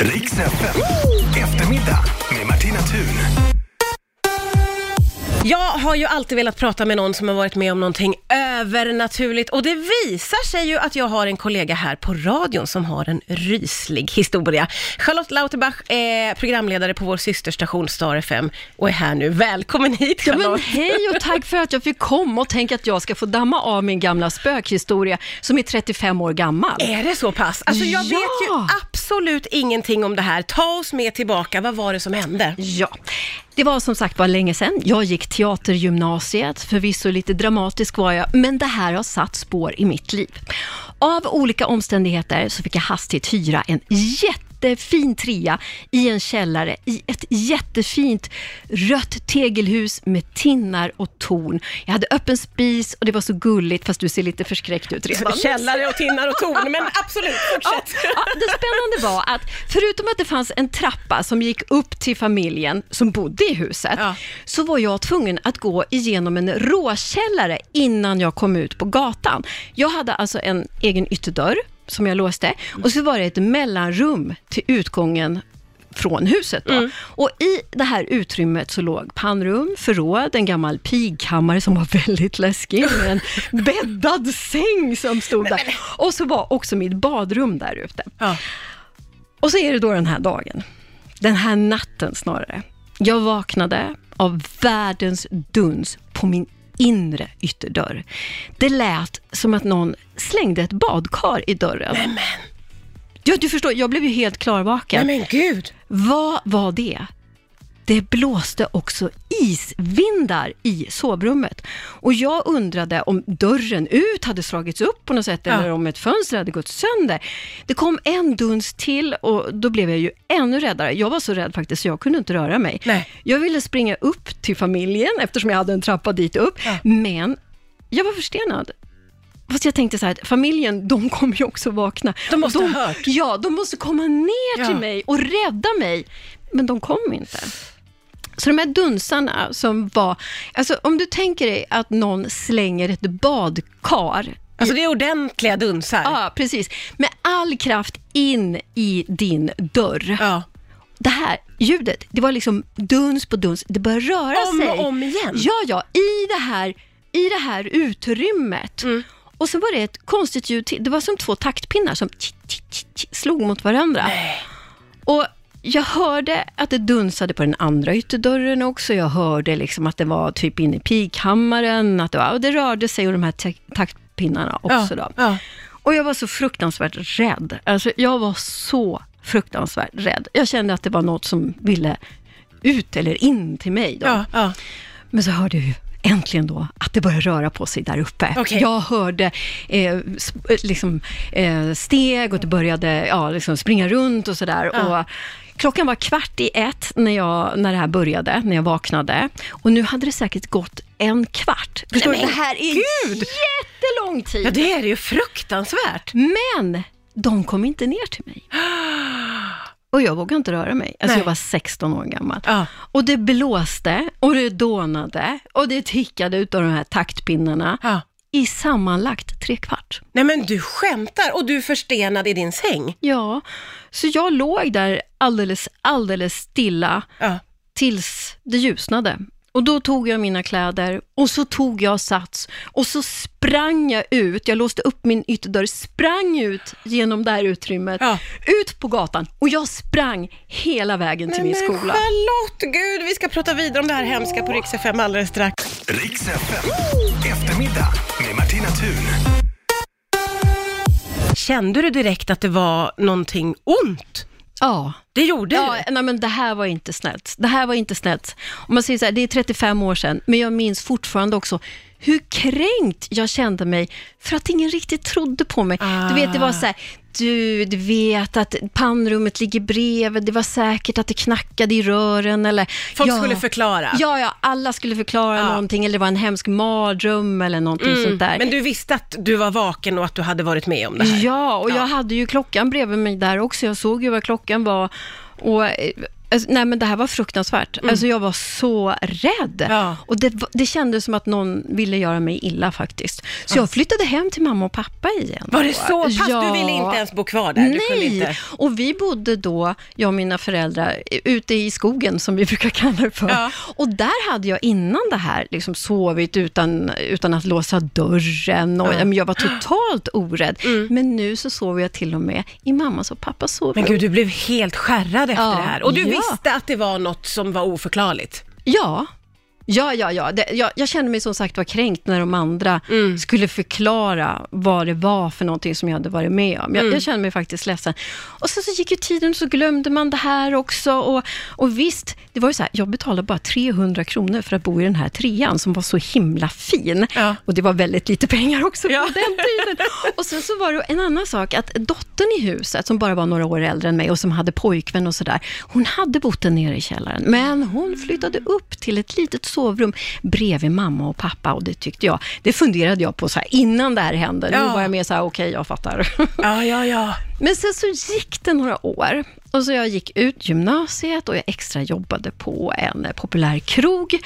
Riks FM. Eftermiddag med Martina Thun. Jag har ju alltid velat prata med någon som har varit med om någonting övernaturligt och det visar sig ju att jag har en kollega här på radion som har en ryslig historia. Charlotte Lauterbach är programledare på vår systerstation Star FM och är här nu. Välkommen hit Ja, men Charlotte! hej och tack för att jag fick komma och tänk att jag ska få damma av min gamla spökhistoria som är 35 år gammal. Är det så pass? Alltså jag Ja. vet ju absolut ingenting om det här. Ta oss med tillbaka, vad var det som hände? Ja, det var som sagt var länge sedan. Jag gick teatergymnasiet, förvisso lite dramatisk var jag, men det här har satt spår i mitt liv. Av olika omständigheter så fick jag hastigt hyra en jättefin trea i en källare i ett jättefint rött tegelhus med tinnar och torn. Jag hade öppen spis och det var så gulligt, fast du ser lite förskräckt ut redan. Källare och tinnar och torn, men absolut, fortsätt! Ja, det spännande var att förutom att det fanns en trappa som gick upp till familjen som bodde i huset, Ja. så var jag tvungen att gå igenom en råkällare innan jag kom ut på gatan. Jag hade alltså en egen ytterdörr som jag låste och så var det ett mellanrum till utgången från huset. Då. Och I det här utrymmet så låg pannrum, förråd, en gammal pigkammare som var väldigt läskig, med en bäddad säng som stod där. Och så var också mitt badrum där ute. Ja. Och så är det då den här dagen, den här natten snarare. Jag vaknade av världens duns på min inre ytterdörr. Det lät som att någon slängde ett badkar i dörren. Nämen, Ja, du förstår, jag blev ju helt klarvaken. nej men gud! Vad var det? Det blåste också isvindar i sovrummet. Och jag undrade om dörren ut hade slagits upp på något sätt, Ja. eller om ett fönster hade gått sönder. Det kom en duns till och då blev jag ju ännu räddare. Jag var så rädd faktiskt, så jag kunde inte röra mig. Nej. Jag ville springa upp till familjen, eftersom jag hade en trappa dit upp, Ja. men jag var förstenad. Fast jag tänkte så här, att familjen, de kommer ju också vakna. De måste Och ha hört. Ja, de måste komma ner Ja. till mig och rädda mig. Men de kom inte. Så de här dunsarna som var, alltså om du tänker dig att någon slänger ett badkar, Alltså det är ordentliga dunsar. ja precis, med all kraft in i din dörr. Ja. Det här ljudet, det var liksom duns på duns, det började röra Om sig. och om igen. Ja, ja, i det här, i det här utrymmet. Mm. Och så var det ett konstigt ljud till. Det var som två taktpinnar som slog mot varandra. Nej. Och jag hörde att det dunsade på den andra ytterdörren också. Jag hörde liksom att det var typ inne i pigkammaren. Att det, var, och det rörde sig och de här ta- taktpinnarna också. Ja. Då. Ja. Och jag var så fruktansvärt rädd. Alltså, jag var så fruktansvärt rädd. Jag kände att det var något som ville ut eller in till mig. Då. Ja. Ja. Men så hörde jag ju äntligen då att det började röra på sig där uppe. Okej. Jag hörde eh, eh, liksom, eh, steg och det började ja, liksom springa runt och sådär. Ja. Och Klockan var kvart i ett när, jag, när det här började, när jag vaknade. Och nu hade det säkert gått en kvart. Förstår Nej, men Det här är Gud! jättelång tid. ja, det är det ju fruktansvärt. Men de kom inte ner till mig. Och jag vågade inte röra mig. Alltså Nej. jag var 16 år gammal. Ja. Och det blåste och det dånade och det tickade ut av de här taktpinnarna Ja. i sammanlagt tre kvart. Nej men du skämtar och du förstenad i din säng. Ja, så jag låg där alldeles, alldeles stilla Ja. tills det ljusnade. Och då tog jag mina kläder och så tog jag sats och så sprang jag ut. Jag låste upp min ytterdörr, sprang ut genom det här utrymmet, Ja. ut på gatan och jag sprang hela vägen till min Nej, men skola. Charlotte, gud, vi ska prata vidare om det här hemska på Rix FM alldeles strax. Riks FM. Eftermiddag med Martina Thun. Kände du direkt att det var någonting ont? Ja, Det gjorde Ja, du? nej, men det här var inte snällt. Det här var inte snällt. Om man säger så här, det är 35 år sedan, men jag minns fortfarande också hur kränkt jag kände mig för att ingen riktigt trodde på mig. Du vet, det var så här, du, du vet att pannrummet ligger bredvid, det var säkert att det knackade i rören eller... Folk ja, skulle förklara. Ja, ja, alla skulle förklara Ja. någonting eller det var en hemsk mardröm eller någonting sånt där. Men du visste att du var vaken och att du hade varit med om det här? Ja, och Ja. jag hade ju klockan bredvid mig där också. Jag såg ju vad klockan var. Och eh, Alltså, nej men det här var fruktansvärt. Alltså jag var så rädd. Mm. Ja. Och det, det kändes som att någon ville göra mig illa faktiskt. Så jag flyttade hem till mamma och pappa igen. Var det så pass? Ja. Du ville inte ens bo kvar där? Du Nej, inte... och vi bodde då, jag och mina föräldrar, ute i skogen som vi brukar kalla det för. Ja. Och där hade jag innan det här liksom sovit utan, utan att låsa dörren och Ja. Mm. jag var totalt orädd. Men nu så sover jag till och med i mammas och pappas sovrum. Men gud, du blev helt skärrad efter det här. Och du visste att det var något som var oförklarligt. Ja. Ja, ja, ja. Det, jag, jag kände mig som sagt var kränkt när de andra Mm. skulle förklara vad det var för någonting som jag hade varit med om. Jag, Mm. jag kände mig faktiskt ledsen. Och sen så gick ju tiden och så glömde man det här också. Och, och visst, det var ju så här, jag betalade bara 300 kronor för att bo i den här trean som var så himla fin. Ja. Och det var väldigt lite pengar också Ja. på den tiden. Och sen så var det en annan sak, att dottern i huset, som bara var några år äldre än mig och som hade pojkvän och sådär, hon hade bott där nere i källaren, men hon flyttade upp till ett litet sovrum bredvid mamma och pappa och det tyckte jag, det funderade jag på så här innan det här hände. Nu Ja. var jag mer så här, okej, jag fattar. Ja, ja, ja. Men sen så gick det några år och så jag gick ut gymnasiet och jag extra jobbade på en populär krog.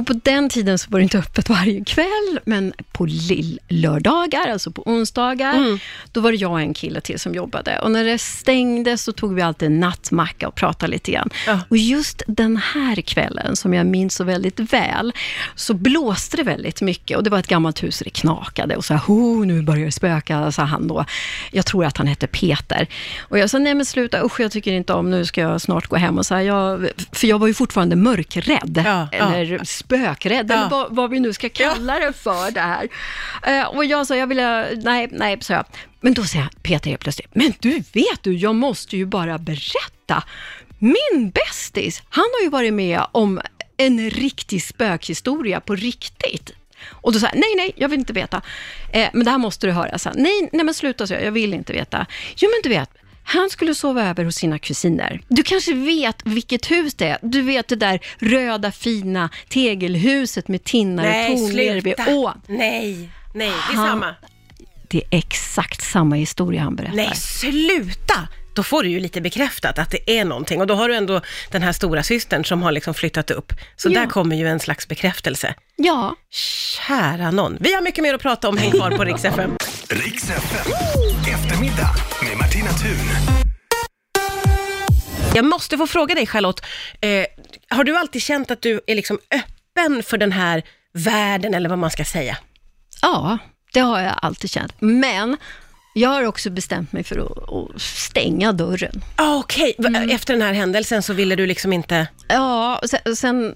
Och på den tiden så var det inte öppet varje kväll, men på lill-lördagar, alltså på onsdagar, då var det jag och en kille till som jobbade. Och när det stängdes så tog vi alltid en nattmacka och pratade lite grann. Ja. Och just den här kvällen, som jag minns så väldigt väl, så blåste det väldigt mycket och det var ett gammalt hus och det knakade och så här, oh, nu börjar det spöka, sa han då. Jag tror att han hette Peter. Och jag sa, nej men sluta, usch jag tycker inte om, nu ska jag snart gå hem. Och så här, jag, för jag var ju fortfarande mörkrädd, Ja, ja. Spökrädd, Ja. eller vad, vad vi nu ska kalla det för det här. Eh, och jag sa, jag vill, nej, nej, sa jag. Men då säger Peter helt plötsligt, men du vet du, jag måste ju bara berätta. Min bästis, han har ju varit med om en riktig spökhistoria på riktigt. Och då sa jag, nej, nej, jag vill inte veta. Eh, men det här måste du höra. Så, nej, nej, men sluta, så jag, jag vill inte veta. Jo, men du vet, han skulle sova över hos sina kusiner. Du kanske vet vilket hus det är. Du vet det där röda fina tegelhuset med tinnar och Nej, tornled vid ån. Nej, nej, det är Han- samma. Det är exakt samma historia han berättar. Nej, sluta! Då får du ju lite bekräftat att det är någonting och då har du ändå den här stora systern som har liksom flyttat upp. Så Ja. där kommer ju en slags bekräftelse. Ja, Kära någon. Vi har mycket mer att prata om, häng kvar på Rix FM. Riks FM. Eftermiddag Martina Thun. Jag måste få fråga dig Charlotte, eh, har du alltid känt att du är liksom öppen för den här världen eller vad man ska säga? ja, det har jag alltid känt. Men jag har också bestämt mig för att, att stänga dörren. Ah, Okej, Va- Mm. efter den här händelsen så ville du liksom inte... Ja, sen, sen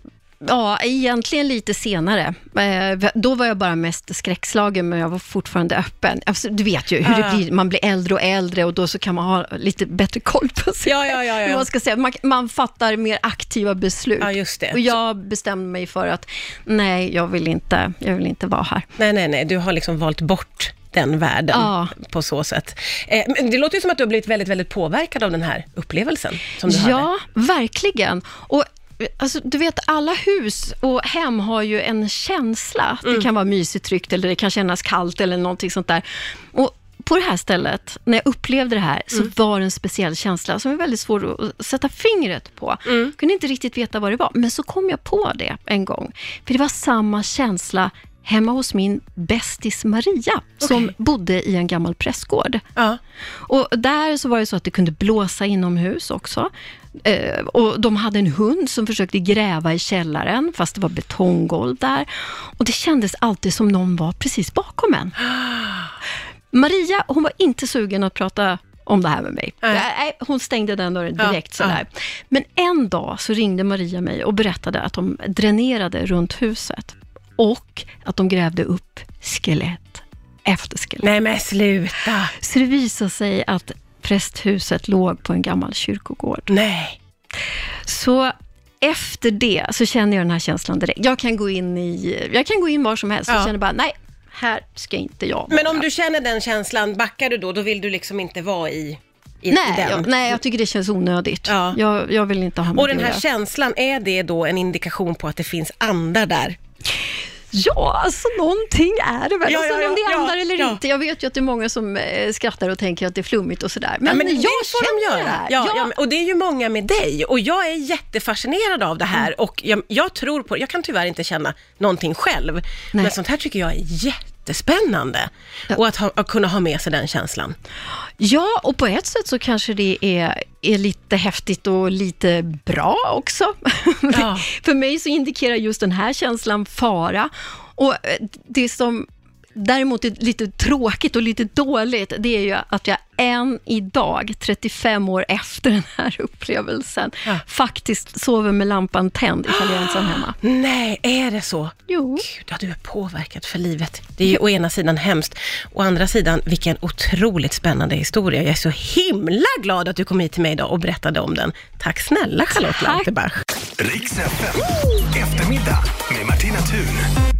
ja, egentligen lite senare. Eh, då var jag bara mest skräckslagen, men jag var fortfarande öppen. Alltså, du vet ju hur det blir, man blir äldre och äldre och då så kan man ha lite bättre koll på sig. Ja, ja, ja, ja. Man, ska säga. Man, man fattar mer aktiva beslut. Ja, just det. Och jag bestämde mig för att nej, jag vill inte, jag vill inte vara här. Nej, nej, nej, du har liksom valt bort den världen Ja. på så sätt. Eh, men det låter ju som att du har blivit väldigt, väldigt påverkad av den här upplevelsen som du hade. Ja, verkligen. Och Alltså, du vet, alla hus och hem har ju en känsla. Mm. Det kan vara mysigt tryggt eller det kan kännas kallt eller någonting sånt där. Och på det här stället, när jag upplevde det här, så Mm. var det en speciell känsla som är väldigt svår att sätta fingret på. Mm. Jag kunde inte riktigt veta vad det var, men så kom jag på det en gång. För det var samma känsla hemma hos min bästis Maria, som Okej. bodde i en gammal prästgård. Ja. Och där så var det så att det kunde blåsa inomhus också. Eh, och de hade en hund som försökte gräva i källaren, fast det var betonggolv där. Och det kändes alltid som någon var precis bakom en. Maria, hon var inte sugen att prata om det här med mig. Nej. Hon stängde den dörren Ja, direkt sådär. Men en dag så ringde Maria mig och berättade att de dränerade runt huset. Och att de grävde upp skelett efter skelett. Nej men sluta. Så det visade sig att prästhuset låg på en gammal kyrkogård. Nej. Så efter det så känner jag den här känslan direkt. Jag kan gå in, i, jag kan gå in var som helst och Ja. känner bara, nej, här ska inte jag vara. Men om du känner den känslan, backar du då? Då vill du liksom inte vara i, i, i nej, den? jag, nej, jag tycker det känns onödigt. Ja. Jag, jag vill inte ha med Och den här känslan, är det då en indikation på att det finns andar där? Ja, alltså någonting är det väl. Ja, Ja, ja, Sen om det ja, andar ja, eller ja. inte. Jag vet ju att det är många som eh, skrattar och tänker att det är flummigt och sådär. Men, Ja, men jag får de känner göra. det här. Ja, Ja. ja, och det är ju många med dig. Och jag är jättefascinerad av det här och jag, jag tror på Jag kan tyvärr inte känna någonting själv. Men sånt här tycker jag är jättespännande. Och att, ha, att kunna ha med sig den känslan. Ja, och på ett sätt så kanske det är, är lite häftigt och lite bra också. Ja. För mig så indikerar just den här känslan fara. Och eh, det som däremot är lite tråkigt och lite dåligt, det är ju att jag än idag, 35 år efter den här upplevelsen, Ja. faktiskt sover med lampan tänd ifall jag är ensam hemma. Nej, är det så? Jo. Gud, ja, du är påverkad för livet. Det är ju å ena sidan hemskt, å andra sidan vilken otroligt spännande historia. Jag är så himla glad att du kom hit till mig idag och berättade om den. Tack snälla Charlotte Tack. Lauterbach. Riks FM. Eftermiddag med Martina Thun.